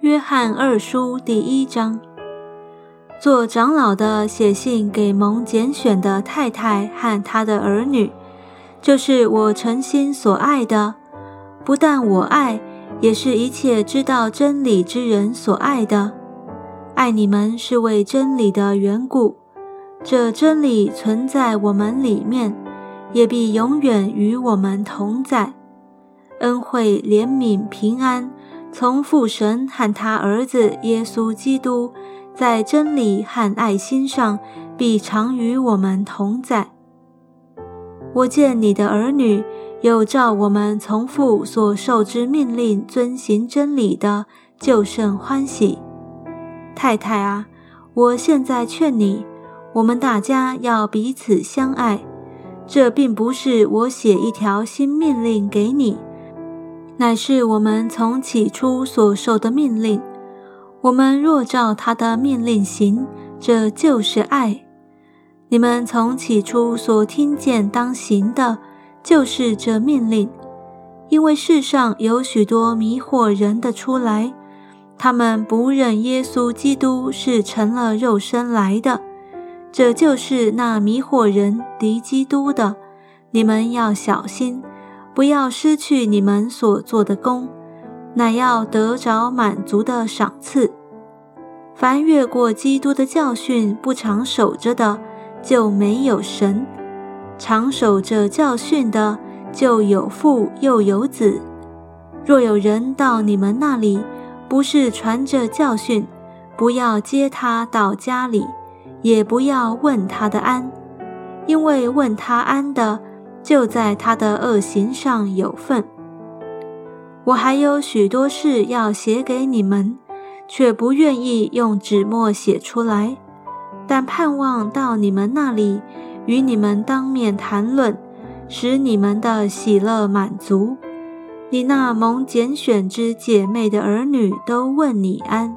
约翰二书第一章。做长老的写信给蒙拣选的太太和他的儿女，就是我诚心所爱的。不但我爱，也是一切知道真理之人所爱的。爱你们是为真理的缘故，这真理存在我们里面，也必永远与我们同在。恩惠、怜悯、平安，从父神和他儿子耶稣基督。在真理和爱心上，必常与我们同在。我见你的儿女有照我们从父所受之命令遵行真理的，就甚欢喜。太太啊，我现在劝你，我们大家要彼此相爱。这并不是我写一条新命令给你，乃是我们从起初所受的命令。我们若照他的命令行，这就是爱。你们从起初所听见当行的，就是这命令。因为世上有许多迷惑人的出来，他们不认耶稣基督是成了肉身来的，这就是那迷惑人敌基督的。你们要小心，不要失去你们所做的功。乃要得着满足的赏赐。凡越过基督的教训不常守着的，就没有神；常守着教训的，就有父又有子。若有人到你们那里，不是传着教训，不要接他到家里，也不要问他的安，因为问他安的，就在他的恶行上有份。我还有许多事要写给你们，却不愿意用纸墨写出来，但盼望到你们那里，与你们当面谈论，使你们的喜乐满足。你那蒙拣选之姐妹的儿女都问你安。